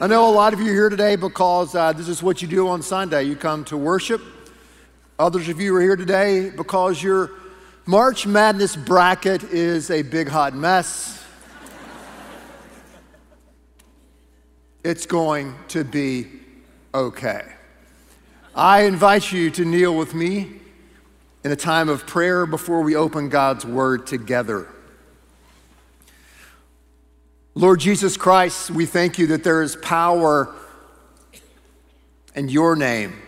I know a lot of you are here today because uh, this is what you do on Sunday. You come to worship. Others of you are here today because your March Madness bracket is a big hot mess. it's going to be okay. I invite you to kneel with me in a time of prayer before we open God's Word together. Lord Jesus Christ, we thank you that there is power in your name.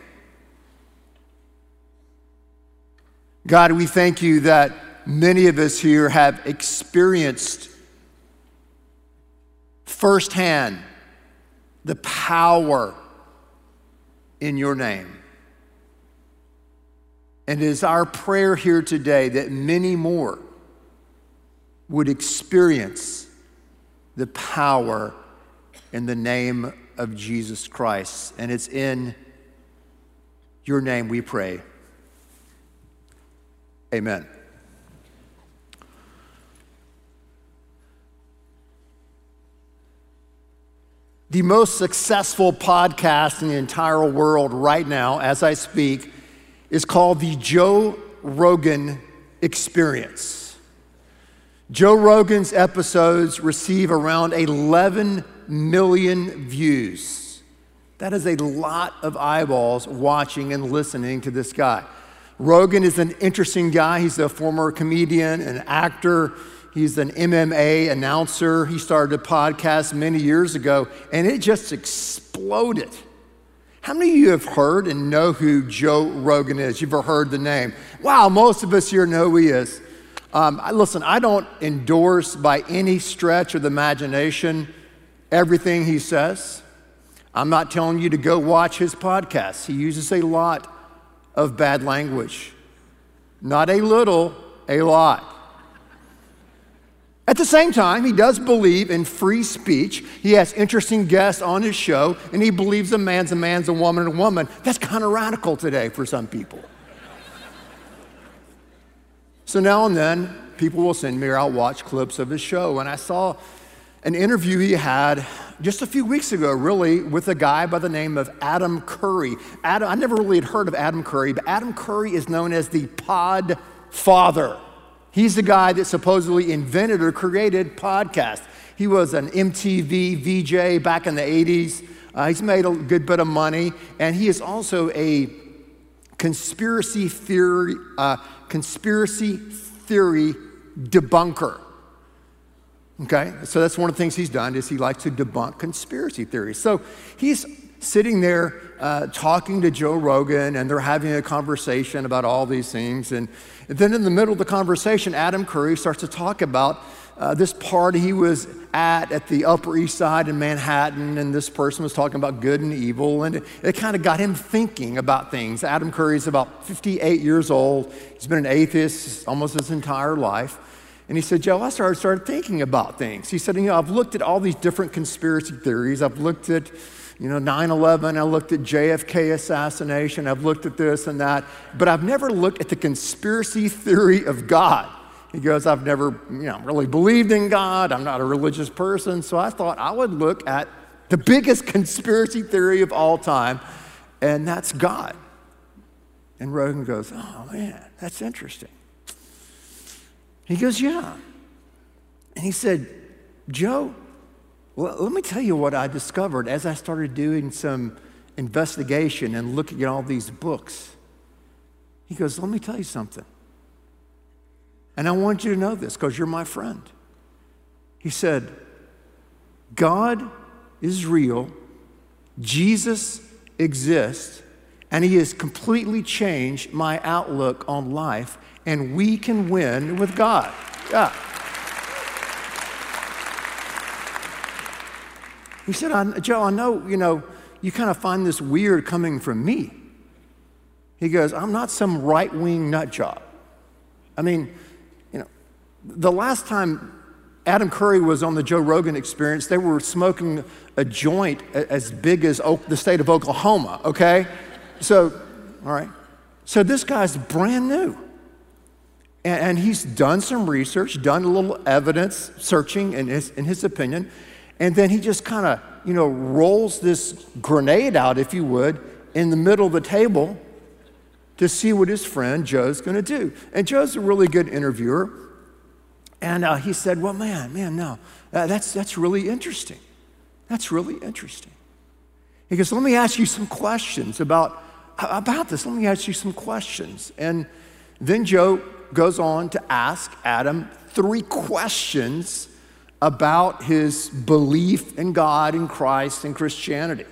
God, we thank you that many of us here have experienced firsthand the power in your name. And it is our prayer here today that many more would experience the power in the name of Jesus Christ. And it's in your name we pray. Amen. The most successful podcast in the entire world right now, as I speak, is called the Joe Rogan Experience. Joe Rogan's episodes receive around 11 million views. That is a lot of eyeballs watching and listening to this guy. Rogan is an interesting guy. He's a former comedian, an actor. He's an MMA announcer. He started a podcast many years ago, and it just exploded. How many of you have heard and know who Joe Rogan is? You've heard the name? Wow, most of us here know who he is. Um, listen, I don't endorse by any stretch of the imagination everything he says. I'm not telling you to go watch his podcast. He uses a lot of bad language. Not a little, a lot. At the same time, he does believe in free speech. He has interesting guests on his show, and he believes a man's a man's, a woman a woman. That's kind of radical today for some people. So now and then, people will send me or I'll watch clips of his show. And I saw an interview he had just a few weeks ago, really, with a guy by the name of Adam Curry. Adam, I never really had heard of Adam Curry, but Adam Curry is known as the Pod Father. He's the guy that supposedly invented or created podcast. He was an MTV VJ back in the 80s. Uh, he's made a good bit of money, and he is also a conspiracy theory, uh, conspiracy theory debunker. Okay, so that's one of the things he's done is he likes to debunk conspiracy theories. So he's sitting there uh, talking to Joe Rogan, and they're having a conversation about all these things. And, and then in the middle of the conversation, Adam Curry starts to talk about uh, this party he was at at the Upper East Side in Manhattan, and this person was talking about good and evil, and it, it kind of got him thinking about things. Adam Curry is about 58 years old. He's been an atheist almost his entire life. And he said, Joe, I started, started thinking about things. He said, You know, I've looked at all these different conspiracy theories. I've looked at, you know, 9 11, I looked at JFK assassination, I've looked at this and that, but I've never looked at the conspiracy theory of God. He goes, I've never you know, really believed in God. I'm not a religious person. So I thought I would look at the biggest conspiracy theory of all time, and that's God. And Rogan goes, Oh, man, that's interesting. He goes, Yeah. And he said, Joe, well, let me tell you what I discovered as I started doing some investigation and looking at all these books. He goes, Let me tell you something. And I want you to know this because you're my friend. He said, God is real, Jesus exists, and He has completely changed my outlook on life, and we can win with God. Yeah. He said, Joe, I know, you know, you kind of find this weird coming from me. He goes, I'm not some right wing nut job. I mean, the last time Adam Curry was on the Joe Rogan experience, they were smoking a joint as big as the state of Oklahoma, okay? So, all right. So this guy's brand new. And, he's done some research, done a little evidence searching in his, in his opinion, and then he just kind of you know, rolls this grenade out, if you would, in the middle of the table to see what his friend Joe's going to do. And Joe's a really good interviewer. And uh, he said, Well, man, man, no, uh, that's, that's really interesting. That's really interesting. He goes, Let me ask you some questions about, about this. Let me ask you some questions. And then Joe goes on to ask Adam three questions about his belief in God and Christ and Christianity.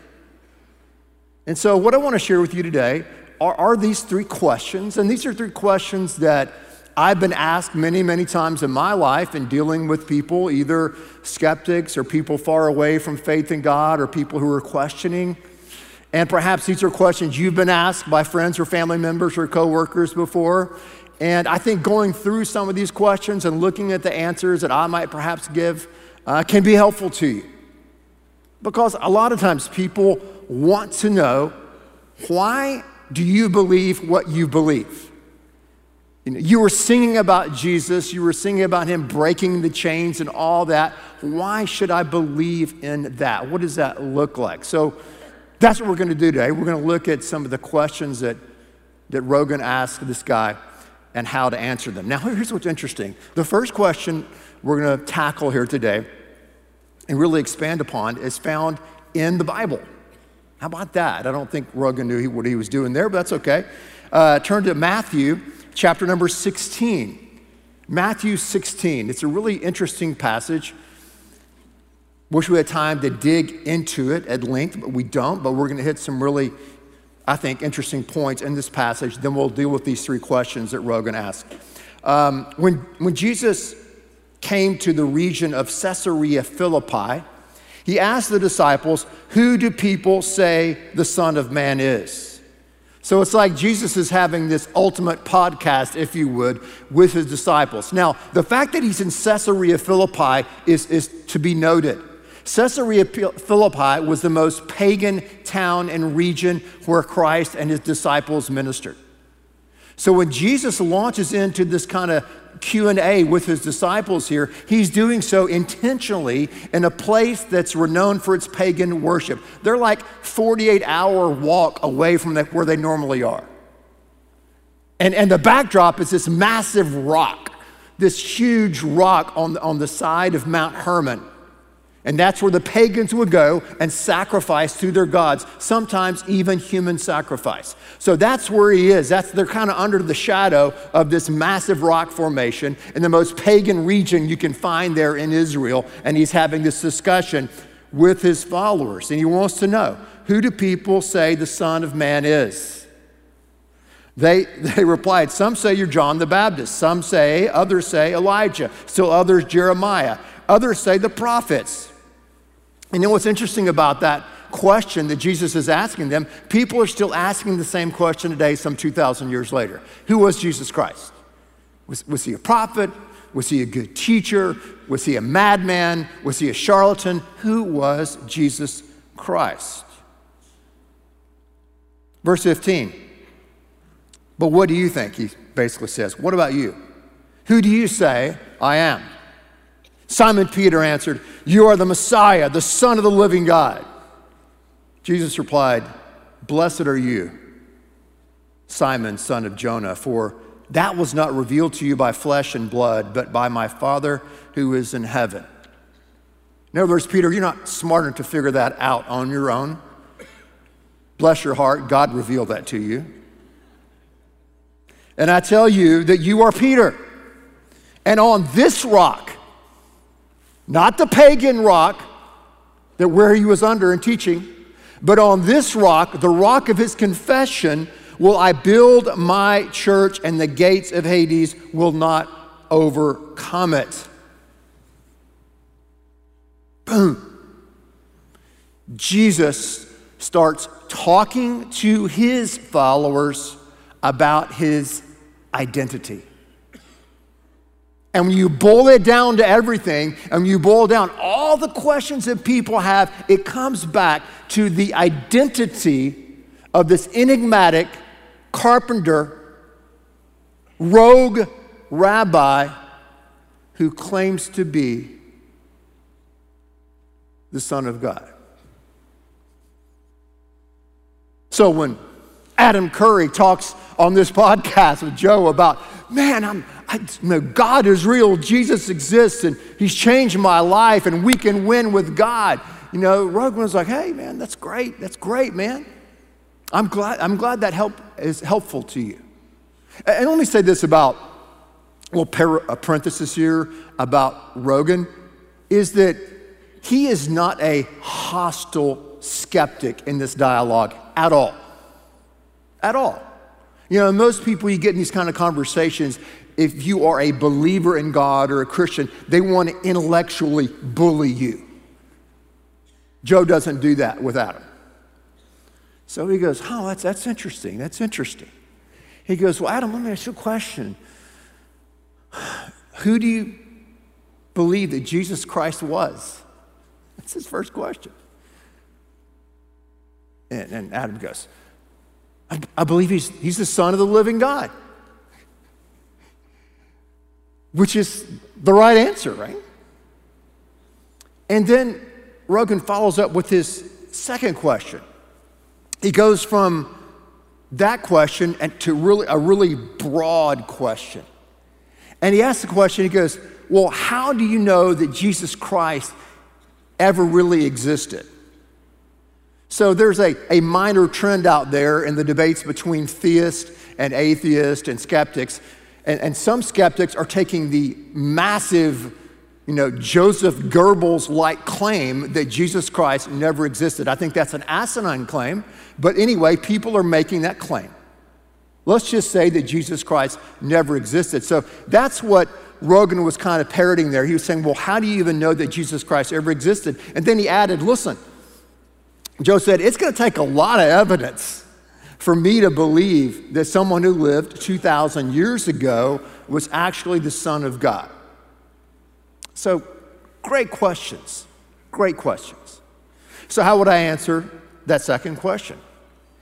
And so, what I want to share with you today are, are these three questions. And these are three questions that I've been asked many, many times in my life in dealing with people, either skeptics or people far away from faith in God or people who are questioning. And perhaps these are questions you've been asked by friends or family members or coworkers before. And I think going through some of these questions and looking at the answers that I might perhaps give uh, can be helpful to you. Because a lot of times people want to know why do you believe what you believe? You, were singing about Jesus, you were singing about him breaking the chains and all that. Why should I believe in that? What does that look like? So that's what we're going to do today. We're going to look at some of the questions that, that Rogan asked this guy and how to answer them. Now, here's what's interesting. The first question we're going to tackle here today and really expand upon is found in the Bible. How about that? I don't think Rogan knew what he was doing there, but that's okay. Uh, turn to Matthew chapter number 16. Matthew 16. It's a really interesting passage. Wish we had time to dig into it at length, but we don't. But we're going to hit some really, I think, interesting points in this passage. Then we'll deal with these three questions that Rogan asked. Um, when, when Jesus came to the region of Caesarea Philippi, he asked the disciples, Who do people say the Son of Man is? So it's like Jesus is having this ultimate podcast, if you would, with his disciples. Now, the fact that he's in Caesarea Philippi is, is to be noted. Caesarea Philippi was the most pagan town and region where Christ and his disciples ministered. So when Jesus launches into this kind of Q&A with his disciples here, he's doing so intentionally in a place that's renowned for its pagan worship. They're like 48 hour walk away from where they normally are. And, and the backdrop is this massive rock, this huge rock on the, on the side of Mount Hermon. And that's where the pagans would go and sacrifice to their gods, sometimes even human sacrifice. So that's where he is. That's they're kind of under the shadow of this massive rock formation in the most pagan region you can find there in Israel. And he's having this discussion with his followers. And he wants to know who do people say the Son of Man is? They, they replied, Some say you're John the Baptist, some say, others say Elijah, still others Jeremiah, others say the prophets. And then what's interesting about that question that Jesus is asking them, people are still asking the same question today, some 2,000 years later. Who was Jesus Christ? Was, was he a prophet? Was he a good teacher? Was he a madman? Was he a charlatan? Who was Jesus Christ? Verse 15. But what do you think? He basically says, What about you? Who do you say I am? Simon Peter answered, You are the Messiah, the Son of the living God. Jesus replied, Blessed are you, Simon, son of Jonah, for that was not revealed to you by flesh and blood, but by my Father who is in heaven. In other words, Peter, you're not smart enough to figure that out on your own. Bless your heart, God revealed that to you. And I tell you that you are Peter, and on this rock, not the pagan rock that where he was under and teaching, but on this rock, the rock of his confession, will I build my church, and the gates of Hades will not overcome it. Boom. Jesus starts talking to his followers about his identity. And when you boil it down to everything, and when you boil down all the questions that people have, it comes back to the identity of this enigmatic carpenter, rogue rabbi who claims to be the Son of God. So when Adam Curry talks on this podcast with Joe about, man, I'm, I, you know, God is real, Jesus exists, and He's changed my life, and we can win with God. You know, Rogan was like, hey, man, that's great. That's great, man. I'm glad, I'm glad that help is helpful to you. And let me say this about, a little parenthesis here about Rogan, is that he is not a hostile skeptic in this dialogue at all. At all. You know, most people you get in these kind of conversations, if you are a believer in God or a Christian, they want to intellectually bully you. Joe doesn't do that with Adam. So he goes, Oh, that's, that's interesting. That's interesting. He goes, Well, Adam, let me ask you a question. Who do you believe that Jesus Christ was? That's his first question. And, and Adam goes, I, I believe he's, he's the Son of the living God which is the right answer, right? And then Rogan follows up with his second question. He goes from that question and to really a really broad question. And he asks the question, he goes, Well, how do you know that Jesus Christ ever really existed? So there's a, a minor trend out there in the debates between theists and atheists and skeptics and, and some skeptics are taking the massive, you know, Joseph Goebbels like claim that Jesus Christ never existed. I think that's an asinine claim, but anyway, people are making that claim. Let's just say that Jesus Christ never existed. So that's what Rogan was kind of parroting there. He was saying, Well, how do you even know that Jesus Christ ever existed? And then he added, Listen, Joe said, It's going to take a lot of evidence for me to believe that someone who lived 2,000 years ago was actually the Son of God? So, great questions. Great questions. So, how would I answer that second question?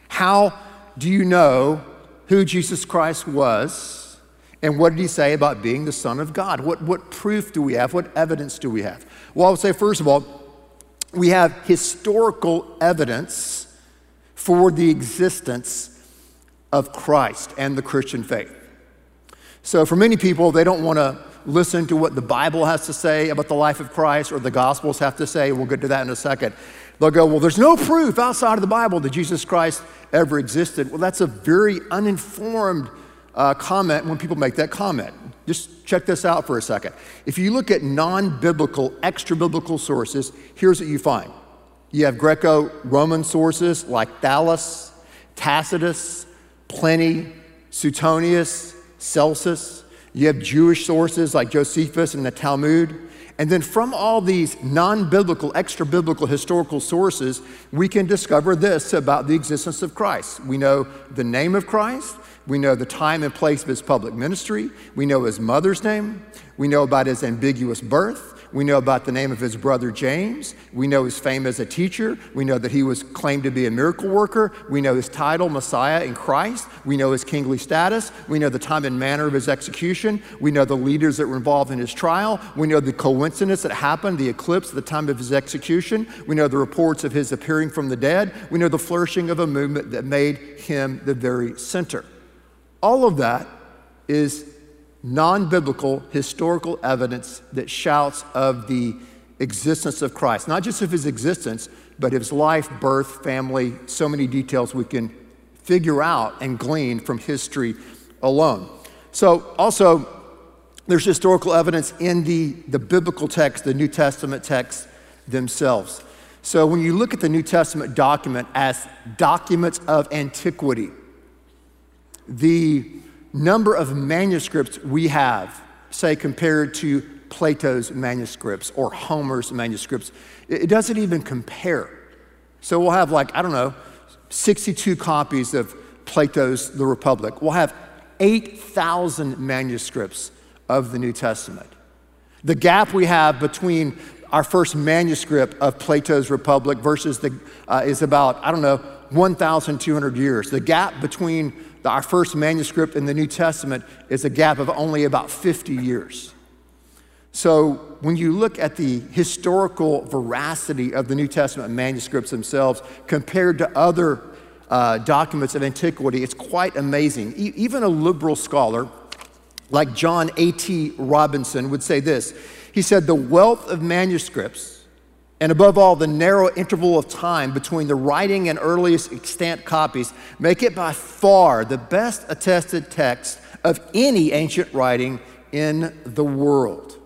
How do you know who Jesus Christ was? And what did he say about being the Son of God? What, what proof do we have? What evidence do we have? Well, I would say, first of all, we have historical evidence for the existence of Christ and the Christian faith. So, for many people, they don't want to listen to what the Bible has to say about the life of Christ or the Gospels have to say. We'll get to that in a second. They'll go, Well, there's no proof outside of the Bible that Jesus Christ ever existed. Well, that's a very uninformed uh, comment when people make that comment. Just check this out for a second. If you look at non biblical, extra biblical sources, here's what you find you have Greco Roman sources like Thallus, Tacitus, Pliny, Suetonius, Celsus. You have Jewish sources like Josephus and the Talmud. And then from all these non biblical, extra biblical historical sources, we can discover this about the existence of Christ. We know the name of Christ, we know the time and place of his public ministry, we know his mother's name, we know about his ambiguous birth, we know about the name of his brother James. We know his fame as a teacher. We know that he was claimed to be a miracle worker. We know his title, Messiah in Christ. We know his kingly status. We know the time and manner of his execution. We know the leaders that were involved in his trial. We know the coincidence that happened, the eclipse the time of his execution. We know the reports of his appearing from the dead. We know the flourishing of a movement that made him the very center. All of that is non biblical historical evidence that shouts of the existence of Christ, not just of his existence, but his life, birth, family, so many details we can figure out and glean from history alone. So, also, there's historical evidence in the, the biblical text, the New Testament texts themselves. So, when you look at the New Testament document as documents of antiquity, the number of manuscripts we have, say, compared to Plato's manuscripts or Homer's manuscripts, it doesn't even compare. So we'll have, like, I don't know, 62 copies of Plato's The Republic. We'll have 8,000 manuscripts of the New Testament. The gap we have between our first manuscript of Plato's Republic versus the, uh, is about, I don't know, 1,200 years. The gap between our first manuscript in the New Testament is a gap of only about 50 years. So when you look at the historical veracity of the New Testament manuscripts themselves compared to other uh, documents of antiquity, it's quite amazing. E- even a liberal scholar like John A.T. Robinson would say this. He said, The wealth of manuscripts, and above all, the narrow interval of time between the writing and earliest extant copies, make it by far the best attested text of any ancient writing in the world.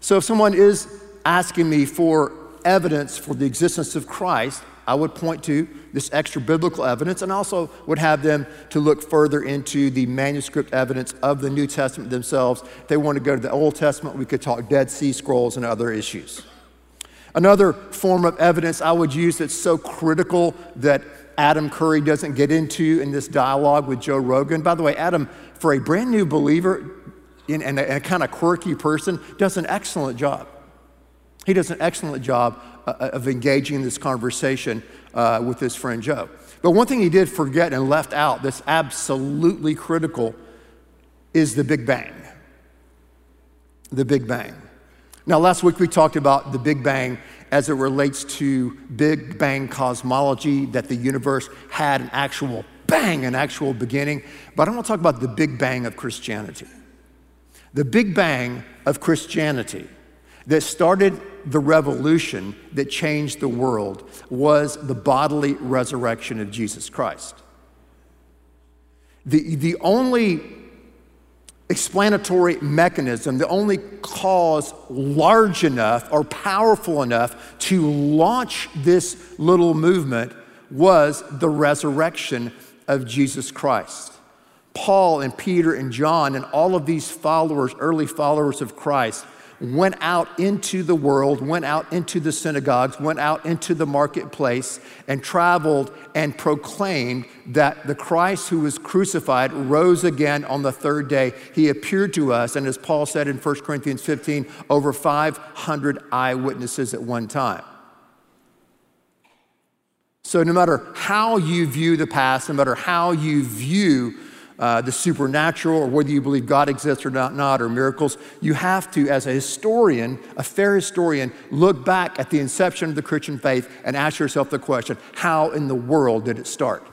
So if someone is asking me for evidence for the existence of Christ, I would point to this extra biblical evidence and also would have them to look further into the manuscript evidence of the New Testament themselves. If they want to go to the Old Testament, we could talk Dead Sea Scrolls and other issues. Another form of evidence I would use that's so critical that Adam Curry doesn't get into in this dialogue with Joe Rogan. By the way, Adam, for a brand new believer and a, a kind of quirky person, does an excellent job. He does an excellent job uh, of engaging in this conversation uh, with his friend Joe. But one thing he did forget and left out that's absolutely critical is the Big Bang. The Big Bang. Now, last week we talked about the Big Bang as it relates to Big Bang cosmology, that the universe had an actual bang, an actual beginning. But I want to talk about the Big Bang of Christianity. The Big Bang of Christianity that started the revolution that changed the world was the bodily resurrection of Jesus Christ. The, the only explanatory mechanism, the only cause large enough or powerful enough to launch this little movement was the resurrection of Jesus Christ. Paul and Peter and John and all of these followers, early followers of Christ, went out into the world, went out into the synagogues, went out into the marketplace, and traveled and proclaimed that the Christ who was crucified rose again on the third day. He appeared to us, and as Paul said in 1 Corinthians 15, over 500 eyewitnesses at one time. So, no matter how you view the past, no matter how you view uh, the supernatural or whether you believe God exists or not, not, or miracles, you have to, as a historian, a fair historian, look back at the inception of the Christian faith and ask yourself the question how in the world did it start?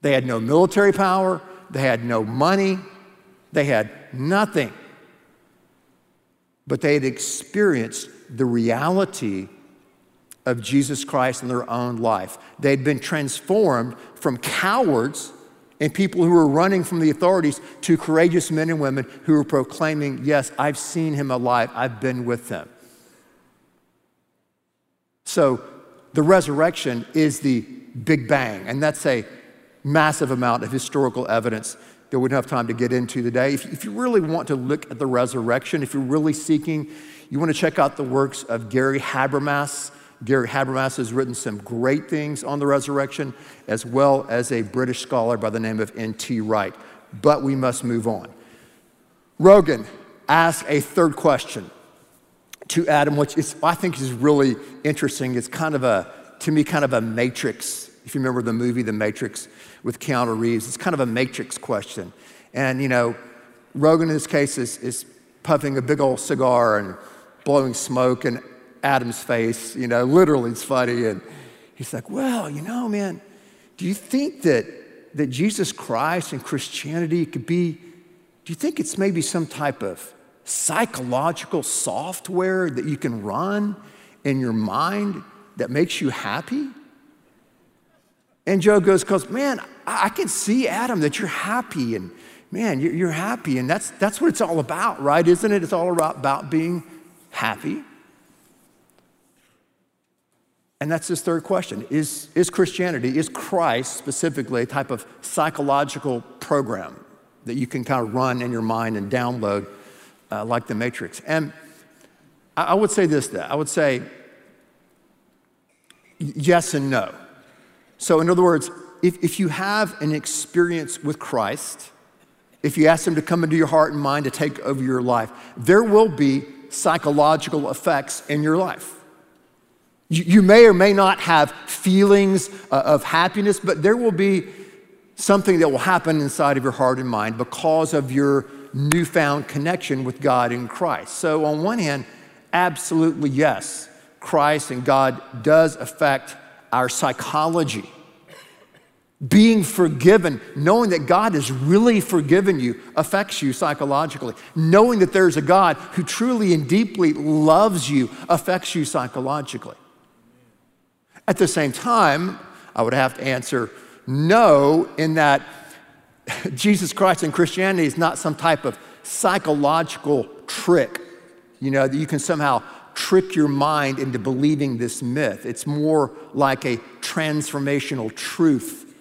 They had no military power, they had no money, they had nothing. But they had experienced the reality of Jesus Christ in their own life. They had been transformed from cowards and people who were running from the authorities to courageous men and women who were proclaiming, Yes, I've seen him alive, I've been with him. So the resurrection is the Big Bang, and that's a massive amount of historical evidence that we don't have time to get into today. If, if you really want to look at the resurrection, if you're really seeking, you want to check out the works of Gary Habermas. Gary Habermas has written some great things on the resurrection, as well as a British scholar by the name of N.T. Wright. But we must move on. Rogan asked a third question to Adam, which is, I think is really interesting. It's kind of a, to me, kind of a matrix. If you remember the movie The Matrix with Keanu Reeves, it's kind of a matrix question. And, you know, Rogan in this case is, is puffing a big old cigar and blowing smoke, and Adam's face, you know, literally it's funny. And he's like, well, you know, man, do you think that, that Jesus Christ and Christianity could be, do you think it's maybe some type of psychological software that you can run in your mind that makes you happy? And Joe goes, because man, I can see, Adam, that you're happy and man, you're happy. And that's, that's what it's all about, right? Isn't it? It's all about being happy. And that's his third question is, is Christianity, is Christ specifically a type of psychological program that you can kind of run in your mind and download uh, like the Matrix? And I, I would say this that I would say yes and no. So, in other words, if, if you have an experience with Christ, if you ask Him to come into your heart and mind to take over your life, there will be psychological effects in your life. You may or may not have feelings uh, of happiness, but there will be something that will happen inside of your heart and mind because of your newfound connection with God in Christ. So, on one hand, absolutely yes, Christ and God does affect our psychology. Being forgiven, knowing that God has really forgiven you, affects you psychologically. Knowing that there's a God who truly and deeply loves you affects you psychologically. At the same time, I would have to answer no, in that Jesus Christ and Christianity is not some type of psychological trick, you know, that you can somehow trick your mind into believing this myth. It's more like a transformational truth,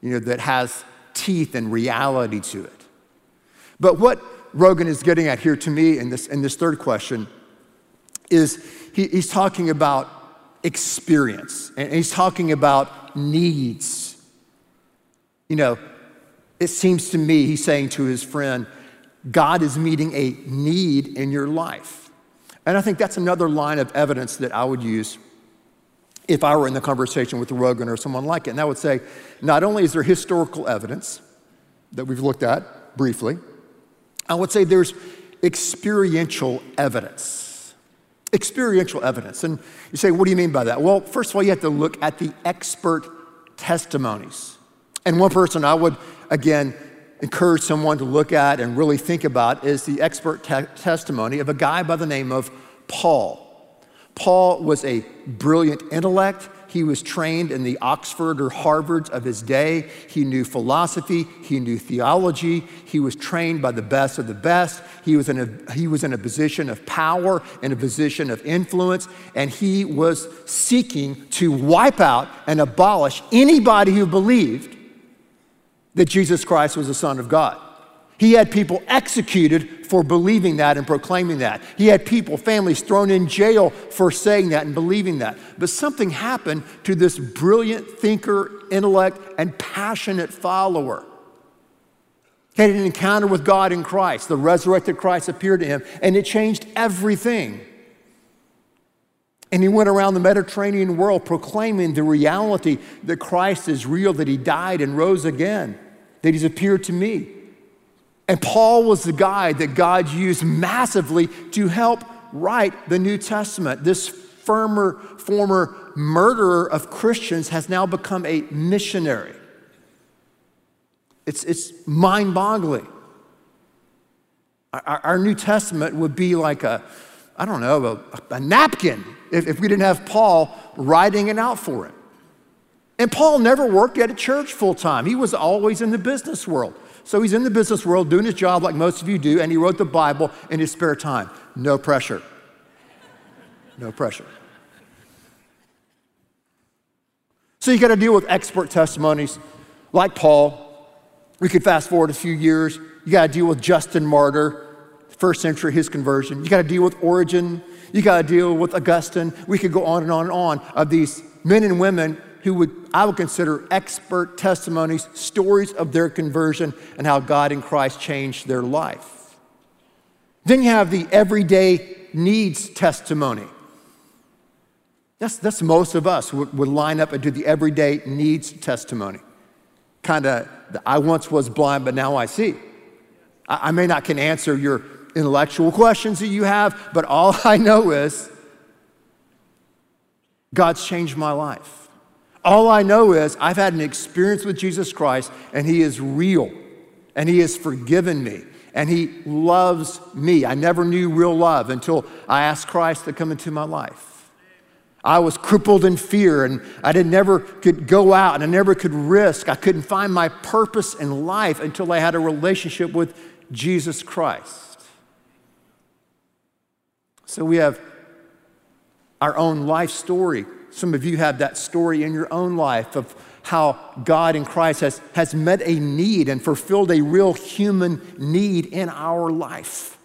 you know, that has teeth and reality to it. But what Rogan is getting at here to me in this, in this third question is he, he's talking about experience and he's talking about needs. You know, it seems to me, he's saying to his friend, God is meeting a need in your life. And I think that's another line of evidence that I would use if I were in the conversation with Rogan or someone like it. And I would say, not only is there historical evidence that we've looked at briefly, I would say there's experiential evidence. Experiential evidence. And you say, what do you mean by that? Well, first of all, you have to look at the expert testimonies. And one person I would, again, encourage someone to look at and really think about is the expert te- testimony of a guy by the name of Paul. Paul was a brilliant intellect. He was trained in the Oxford or Harvards of his day. He knew philosophy, he knew theology, he was trained by the best of the best. He was in a, he was in a position of power, in a position of influence, and he was seeking to wipe out and abolish anybody who believed that Jesus Christ was the Son of God. He had people executed for believing that and proclaiming that. He had people, families thrown in jail for saying that and believing that. But something happened to this brilliant thinker, intellect, and passionate follower. He had an encounter with God in Christ. The resurrected Christ appeared to him, and it changed everything. And he went around the Mediterranean world proclaiming the reality that Christ is real, that he died and rose again, that he's appeared to me. And Paul was the guy that God used massively to help write the New Testament. This firmer, former murderer of Christians has now become a missionary. It's, it's mind boggling. Our, our, New Testament would be like a, I don't know, a, a napkin if, if we didn't have Paul writing it out for him. And Paul never worked at a church full time, he was always in the business world. So he's in the business world doing his job like most of you do, and he wrote the Bible in his spare time. No pressure. No pressure. So you got to deal with expert testimonies like Paul. We could fast forward a few years. You got to deal with Justin Martyr, first century, his conversion. You got to deal with Origen. You got to deal with Augustine. We could go on and on and on of these men and women who would I would consider expert testimonies, stories of their conversion and how God in Christ changed their life. Then you have the everyday needs testimony. That's, that's most of us would, would line up and do the everyday needs testimony. Kind of, I once was blind, but now I see. I, I may not can answer your intellectual questions that you have, but all I know is God's changed my life. All I know is I've had an experience with Jesus Christ and He is real and He has forgiven me and He loves me. I never knew real love until I asked Christ to come into my life. I was crippled in fear and I didn't never could go out and I never could risk. I couldn't find my purpose in life until I had a relationship with Jesus Christ. So we have our own life story. Some of you have that story in your own life of how God in Christ has, has met a need and fulfilled a real human need in our life.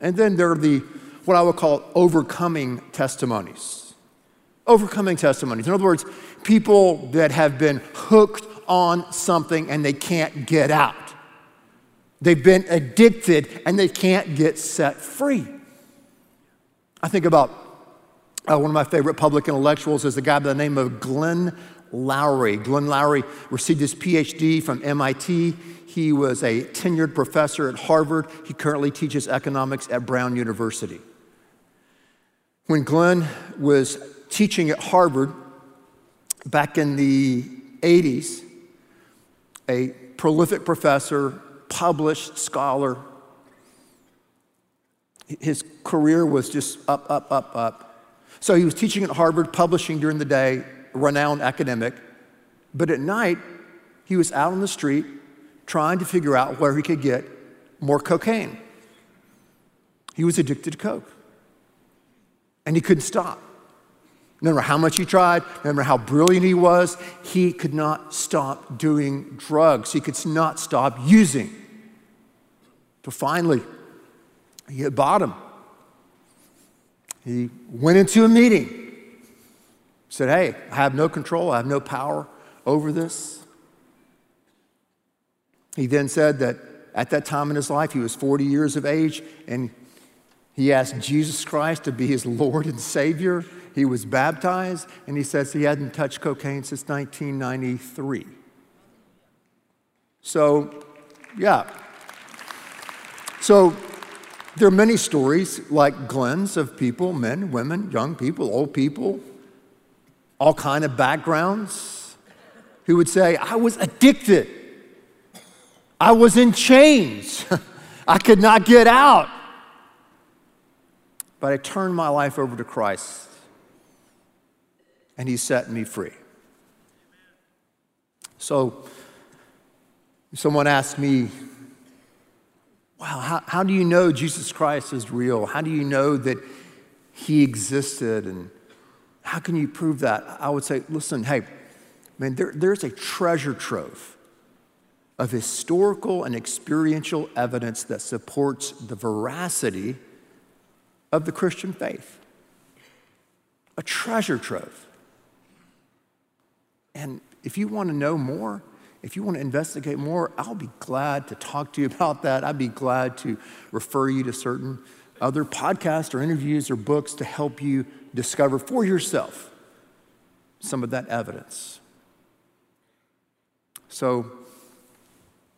And then there are the, what I would call overcoming testimonies. Overcoming testimonies. In other words, people that have been hooked on something and they can't get out. They've been addicted and they can't get set free. I think about uh, one of my favorite public intellectuals is a guy by the name of Glenn Loury. Glenn Loury received his PhD from MIT. He was a tenured professor at Harvard. He currently teaches economics at Brown University. When Glenn was teaching at Harvard back in the 80s, a prolific professor, published scholar. His career was just up, up, up, up. So he was teaching at Harvard, publishing during the day, renowned academic. But at night, he was out on the street trying to figure out where he could get more cocaine. He was addicted to coke. And he couldn't stop. No matter how much he tried, no matter how brilliant he was, he could not stop doing drugs. He could not stop using. So finally, he hit bottom. He went into a meeting, said, Hey, I have no control, I have no power over this. He then said that at that time in his life, he was 40 years of age, and he asked Jesus Christ to be his Lord and Savior. He was baptized, and he says he hadn't touched cocaine since 1993. So, yeah. So, there are many stories like Glenn's of people, men, women, young people, old people, all kind of backgrounds, who would say, I was addicted. I was in chains. I could not get out. But I turned my life over to Christ, and He set me free. So, someone asked me, Wow, how, how do you know Jesus Christ is real? How do you know that He existed? And how can you prove that? I would say, listen, hey, man, there, there's a treasure trove of historical and experiential evidence that supports the veracity of the Christian faith. A treasure trove. And if you want to know more, if you want to investigate more, I'll be glad to talk to you about that. I'd be glad to refer you to certain other podcasts or interviews or books to help you discover for yourself some of that evidence. So,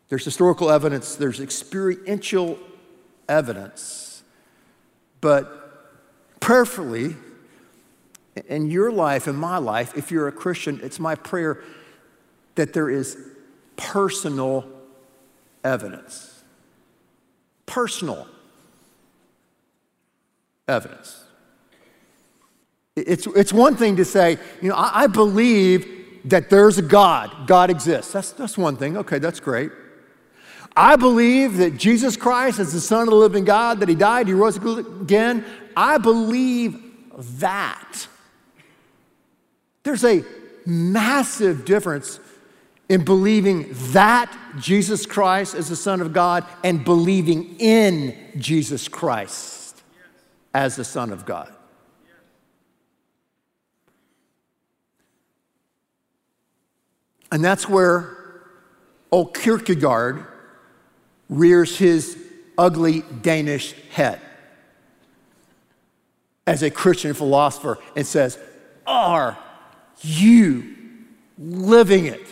there's historical evidence, there's experiential evidence, but prayerfully, in your life, in my life, if you're a Christian, it's my prayer that there is personal evidence. Personal evidence. It's, it's one thing to say, you know, I, I believe that there's a God, God exists. That's, that's one thing. Okay, that's great. I believe that Jesus Christ is the Son of the living God, that He died, He rose again. I believe that. There's a massive difference in believing that Jesus Christ is the Son of God and believing in Jesus Christ as the Son of God. And that's where old Kierkegaard rears his ugly Danish head as a Christian philosopher and says, Are you living it?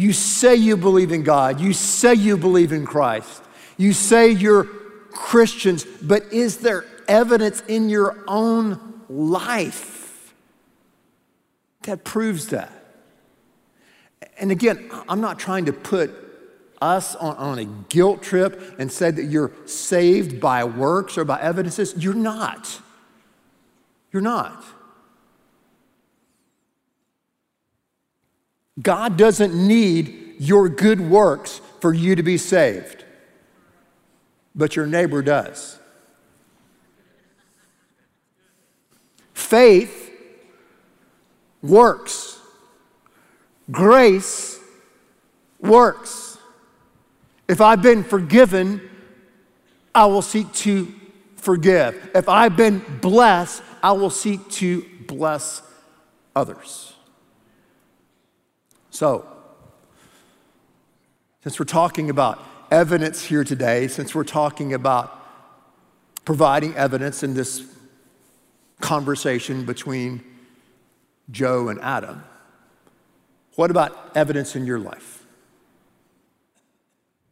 You say you believe in God, you say you believe in Christ, you say you're Christians, but is there evidence in your own life that proves that? And again, I'm not trying to put us on, on a guilt trip and say that you're saved by works or by evidences. You're not. You're not. God doesn't need your good works for you to be saved, but your neighbor does. Faith works. Grace works. If I've been forgiven, I will seek to forgive. If I've been blessed, I will seek to bless others. So, since we're talking about evidence here today, since we're talking about providing evidence in this conversation between Joe and Adam, what about evidence in your life?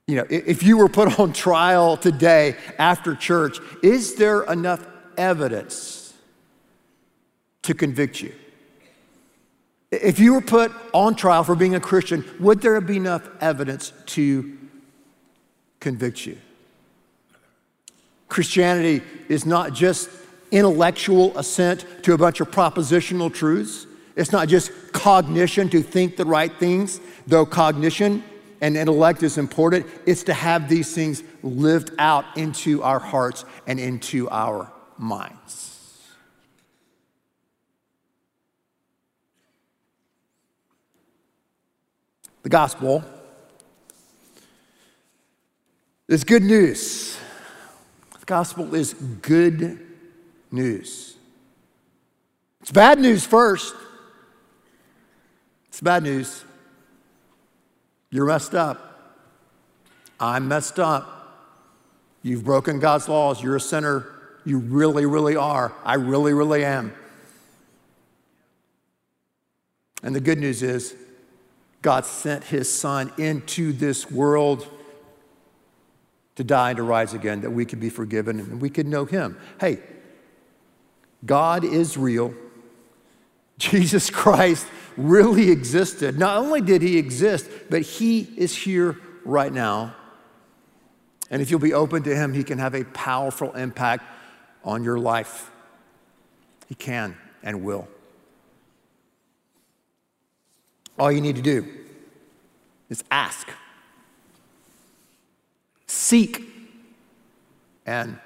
You know, if you were put on trial today after church, is there enough evidence to convict you? If you were put on trial for being a Christian, would there be enough evidence to convict you? Christianity is not just intellectual assent to a bunch of propositional truths. It's not just cognition to think the right things, though cognition and intellect is important. It's to have these things lived out into our hearts and into our minds. The gospel is good news. The gospel is good news. It's bad news first. It's bad news. You're messed up. I'm messed up. You've broken God's laws. You're a sinner. You really, really are. I really, really am. And the good news is, God sent his son into this world to die and to rise again, that we could be forgiven and we could know him. Hey, God is real. Jesus Christ really existed. Not only did he exist, but he is here right now. And if you'll be open to him, he can have a powerful impact on your life. He can and will. All you need to do is ask, seek, and